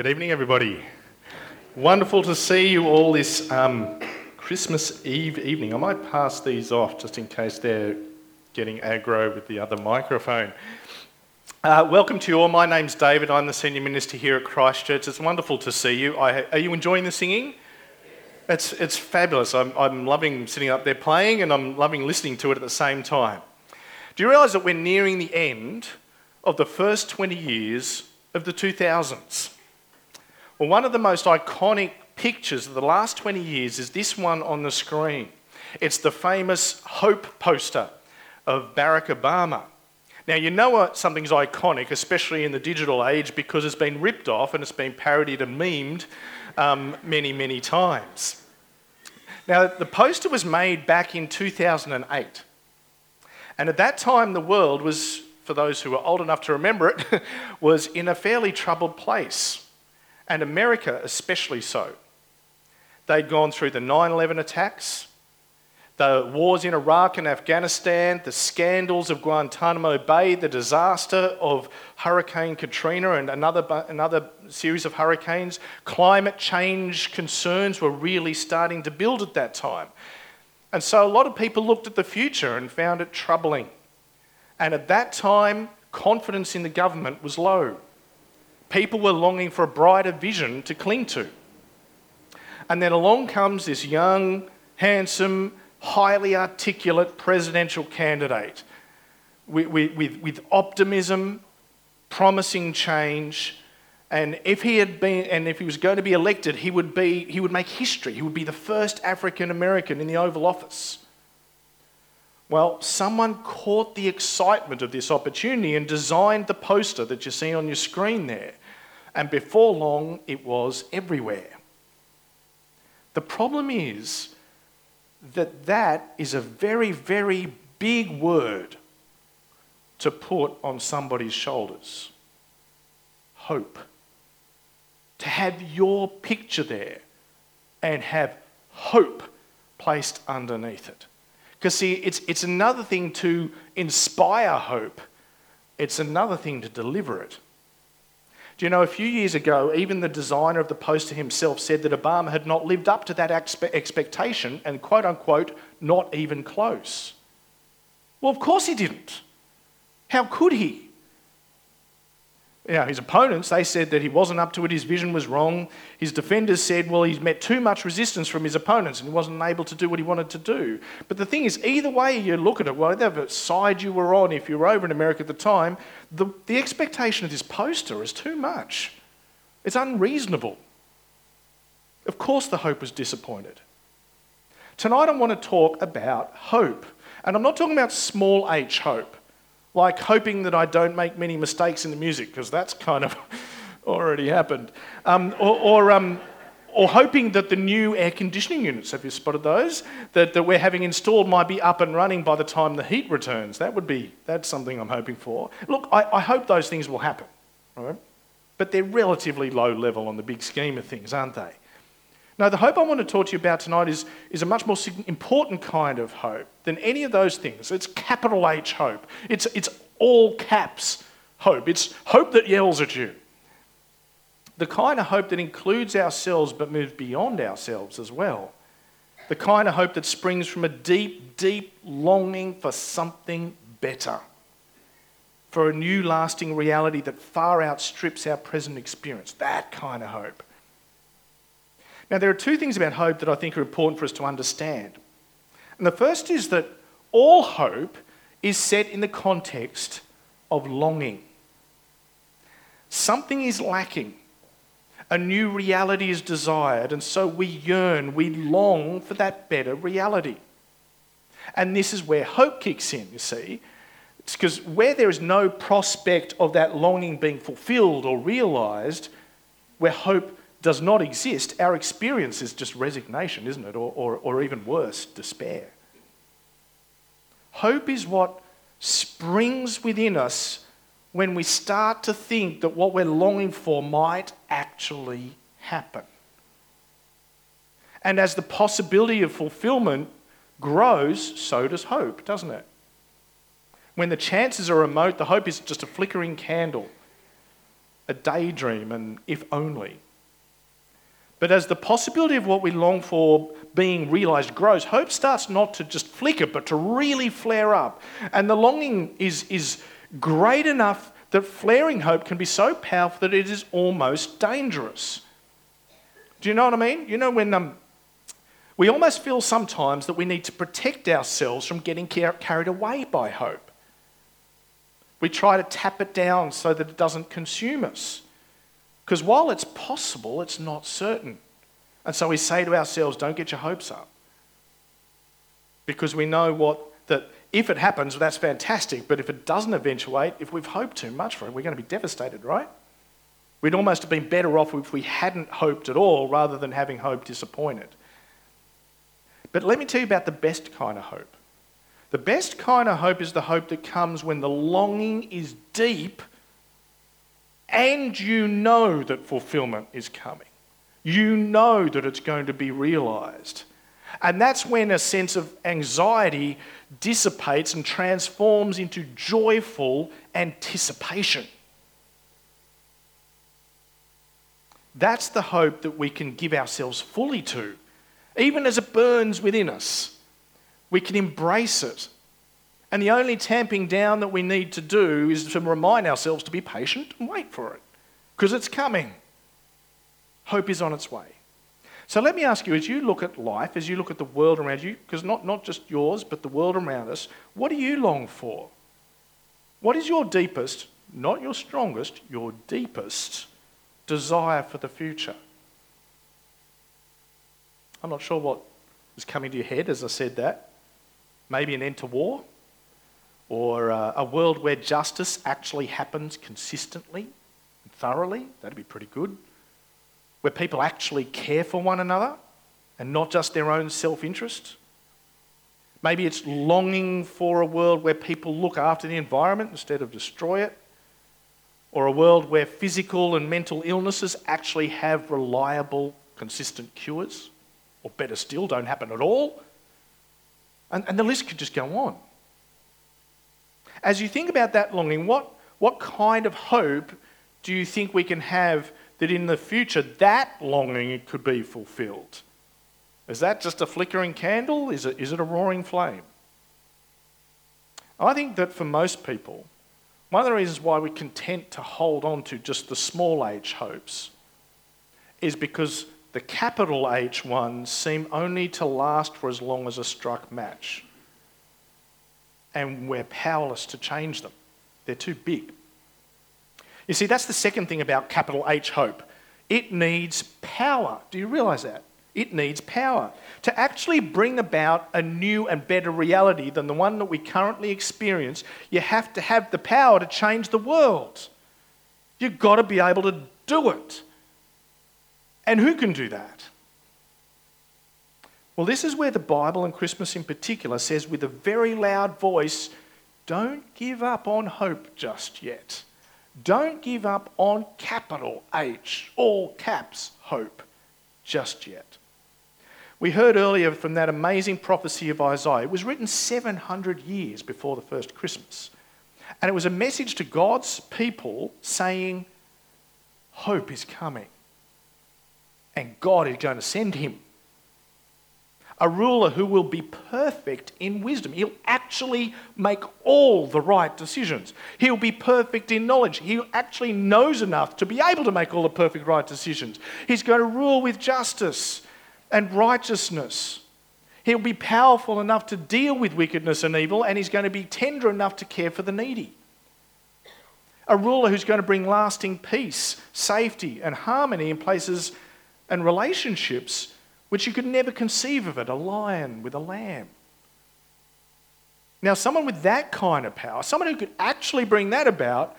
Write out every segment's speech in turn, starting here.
Good evening, everybody. Wonderful to see you all this um, Christmas Eve evening. I might pass these off just in case they're getting aggro with the other microphone. Uh, welcome to you all. My name's David. I'm the senior minister here at Christchurch. It's wonderful to see you. I, are you enjoying the singing? It's, it's fabulous. I'm, I'm loving sitting up there playing and I'm loving listening to it at the same time. Do you realise that we're nearing the end of the first 20 years of the 2000s? Well, one of the most iconic pictures of the last 20 years is this one on the screen. It's the famous Hope poster of Barack Obama. Now, you know something's iconic, especially in the digital age, because it's been ripped off and it's been parodied and memed um, many, many times. Now, the poster was made back in 2008. And at that time, the world was, for those who are old enough to remember it, was in a fairly troubled place and America especially so. They'd gone through the 9 11 attacks, the wars in Iraq and Afghanistan, the scandals of Guantanamo Bay, the disaster of Hurricane Katrina and another, another series of hurricanes. Climate change concerns were really starting to build at that time. And so a lot of people looked at the future and found it troubling. And at that time, confidence in the government was low people were longing for a brighter vision to cling to. And then along comes this young, handsome, highly articulate presidential candidate with, with, with optimism, promising change. And if he had been, and if he was going to be elected, he would be, he would make history. He would be the first African American in the Oval Office. Well, someone caught the excitement of this opportunity and designed the poster that you see on your screen there. And before long, it was everywhere. The problem is that that is a very, very big word to put on somebody's shoulders hope. To have your picture there and have hope placed underneath it. Because, see, it's, it's another thing to inspire hope, it's another thing to deliver it. Do you know, a few years ago, even the designer of the poster himself said that Obama had not lived up to that expe- expectation and, quote unquote, not even close. Well, of course he didn't. How could he? Know, his opponents, they said that he wasn't up to it, his vision was wrong. His defenders said, well, he's met too much resistance from his opponents and he wasn't able to do what he wanted to do. But the thing is, either way you look at it, whatever side you were on, if you were over in America at the time, the, the expectation of this poster is too much. It's unreasonable. Of course, the hope was disappointed. Tonight, I want to talk about hope. And I'm not talking about small h hope like hoping that I don't make many mistakes in the music, because that's kind of already happened. Um, or, or, um, or, hoping that the new air conditioning units, have you spotted those, that, that we're having installed might be up and running by the time the heat returns. That would be, that's something I'm hoping for. Look, I, I hope those things will happen, right? but they're relatively low level on the big scheme of things, aren't they? No, the hope I want to talk to you about tonight is, is a much more important kind of hope than any of those things. It's capital H hope, it's, it's all caps hope. It's hope that yells at you. The kind of hope that includes ourselves but moves beyond ourselves as well. The kind of hope that springs from a deep, deep longing for something better, for a new lasting reality that far outstrips our present experience. That kind of hope. Now, there are two things about hope that I think are important for us to understand. And the first is that all hope is set in the context of longing. Something is lacking. A new reality is desired, and so we yearn, we long for that better reality. And this is where hope kicks in, you see. It's because where there is no prospect of that longing being fulfilled or realized, where hope does not exist, our experience is just resignation, isn't it? Or, or, or even worse, despair. Hope is what springs within us when we start to think that what we're longing for might actually happen. And as the possibility of fulfillment grows, so does hope, doesn't it? When the chances are remote, the hope is just a flickering candle a daydream, and if only. But as the possibility of what we long for being realized grows, hope starts not to just flicker, but to really flare up. And the longing is, is great enough that flaring hope can be so powerful that it is almost dangerous. Do you know what I mean? You know, when um, we almost feel sometimes that we need to protect ourselves from getting carried away by hope. We try to tap it down so that it doesn't consume us. Because while it's possible, it's not certain. And so we say to ourselves, don't get your hopes up. Because we know what that if it happens, that's fantastic. But if it doesn't eventuate, if we've hoped too much for it, we're going to be devastated, right? We'd almost have been better off if we hadn't hoped at all rather than having hope disappointed. But let me tell you about the best kind of hope. The best kind of hope is the hope that comes when the longing is deep and you know that fulfillment is coming. You know that it's going to be realized. And that's when a sense of anxiety dissipates and transforms into joyful anticipation. That's the hope that we can give ourselves fully to, even as it burns within us. We can embrace it and the only tamping down that we need to do is to remind ourselves to be patient and wait for it because it's coming. Hope is on its way. So let me ask you as you look at life, as you look at the world around you, because not, not just yours, but the world around us, what do you long for? What is your deepest, not your strongest, your deepest desire for the future? I'm not sure what is coming to your head as I said that. Maybe an end to war? Or uh, a world where justice actually happens consistently and thoroughly. That'd be pretty good. Where people actually care for one another and not just their own self interest. Maybe it's longing for a world where people look after the environment instead of destroy it. Or a world where physical and mental illnesses actually have reliable, consistent cures. Or better still, don't happen at all. And, and the list could just go on. As you think about that longing, what, what kind of hope do you think we can have that in the future that longing could be fulfilled? Is that just a flickering candle? Is it, is it a roaring flame? I think that for most people, one of the reasons why we're content to hold on to just the small H hopes is because the capital H ones seem only to last for as long as a struck match and we're powerless to change them. They're too big. You see, that's the second thing about capital H hope. It needs power. Do you realize that? It needs power to actually bring about a new and better reality than the one that we currently experience. You have to have the power to change the world. You've got to be able to do it. And who can do that? Well, this is where the Bible and Christmas in particular says with a very loud voice don't give up on hope just yet. Don't give up on capital H, all caps, hope just yet. We heard earlier from that amazing prophecy of Isaiah. It was written 700 years before the first Christmas. And it was a message to God's people saying, Hope is coming. And God is going to send him a ruler who will be perfect in wisdom. He'll actually make all the right decisions. He'll be perfect in knowledge. He actually knows enough to be able to make all the perfect right decisions. He's going to rule with justice and righteousness. He'll be powerful enough to deal with wickedness and evil, and he's going to be tender enough to care for the needy. A ruler who's going to bring lasting peace, safety, and harmony in places and relationships which you could never conceive of it a lion with a lamb. Now, someone with that kind of power, someone who could actually bring that about,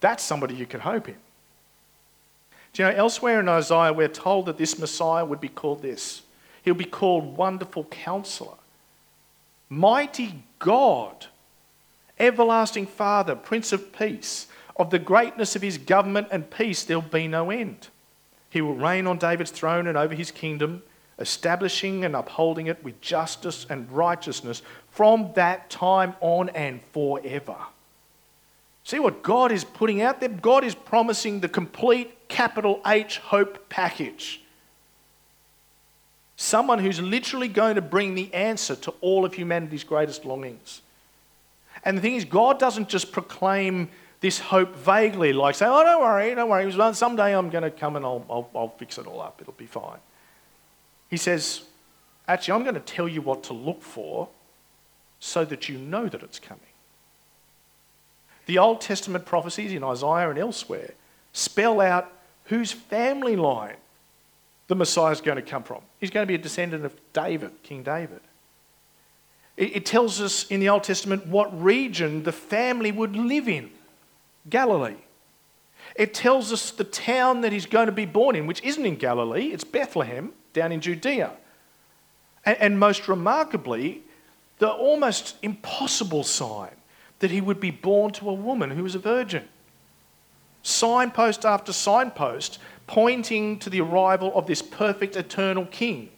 that's somebody you could hope in. Do you know, elsewhere in Isaiah, we're told that this Messiah would be called this. He'll be called Wonderful Counselor, Mighty God, Everlasting Father, Prince of Peace. Of the greatness of his government and peace, there'll be no end. He will reign on David's throne and over his kingdom establishing and upholding it with justice and righteousness from that time on and forever. See what God is putting out there? God is promising the complete capital H hope package. Someone who's literally going to bring the answer to all of humanity's greatest longings. And the thing is, God doesn't just proclaim this hope vaguely, like say, oh, don't worry, don't worry, someday I'm going to come and I'll, I'll, I'll fix it all up, it'll be fine. He says, actually, I'm going to tell you what to look for so that you know that it's coming. The Old Testament prophecies in Isaiah and elsewhere spell out whose family line the Messiah is going to come from. He's going to be a descendant of David, King David. It, it tells us in the Old Testament what region the family would live in Galilee. It tells us the town that he's going to be born in, which isn't in Galilee, it's Bethlehem, down in Judea. And, and most remarkably, the almost impossible sign that he would be born to a woman who was a virgin. Signpost after signpost pointing to the arrival of this perfect eternal king,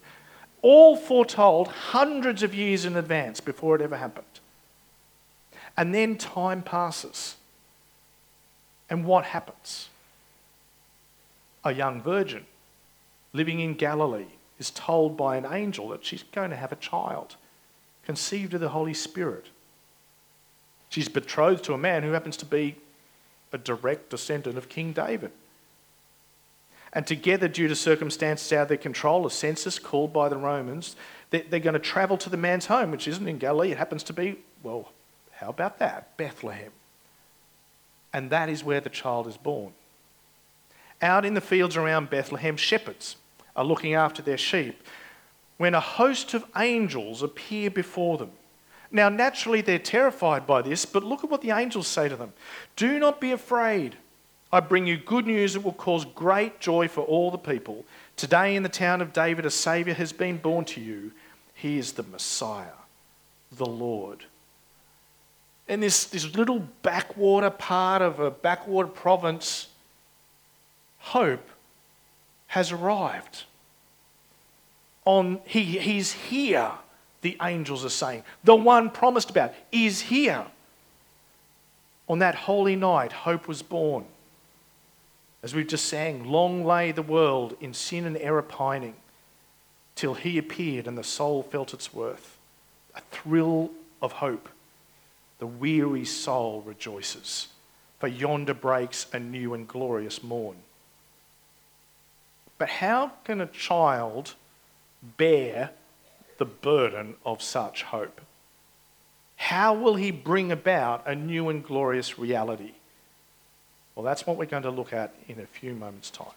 all foretold hundreds of years in advance before it ever happened. And then time passes. And what happens? A young virgin living in Galilee is told by an angel that she's going to have a child, conceived of the Holy Spirit. She's betrothed to a man who happens to be a direct descendant of King David. And together, due to circumstances out of their control, a census called by the Romans, they're going to travel to the man's home, which isn't in Galilee. It happens to be, well, how about that? Bethlehem. And that is where the child is born. Out in the fields around Bethlehem, shepherds are looking after their sheep when a host of angels appear before them. Now, naturally, they're terrified by this, but look at what the angels say to them Do not be afraid. I bring you good news that will cause great joy for all the people. Today, in the town of David, a Saviour has been born to you. He is the Messiah, the Lord. In this, this little backwater part of a backwater province, hope has arrived. On, he, he's here, the angels are saying. The one promised about is here. On that holy night, hope was born. As we've just sang, long lay the world in sin and error pining, till he appeared and the soul felt its worth. A thrill of hope. The weary soul rejoices, for yonder breaks a new and glorious morn. But how can a child bear the burden of such hope? How will he bring about a new and glorious reality? Well, that's what we're going to look at in a few moments' time.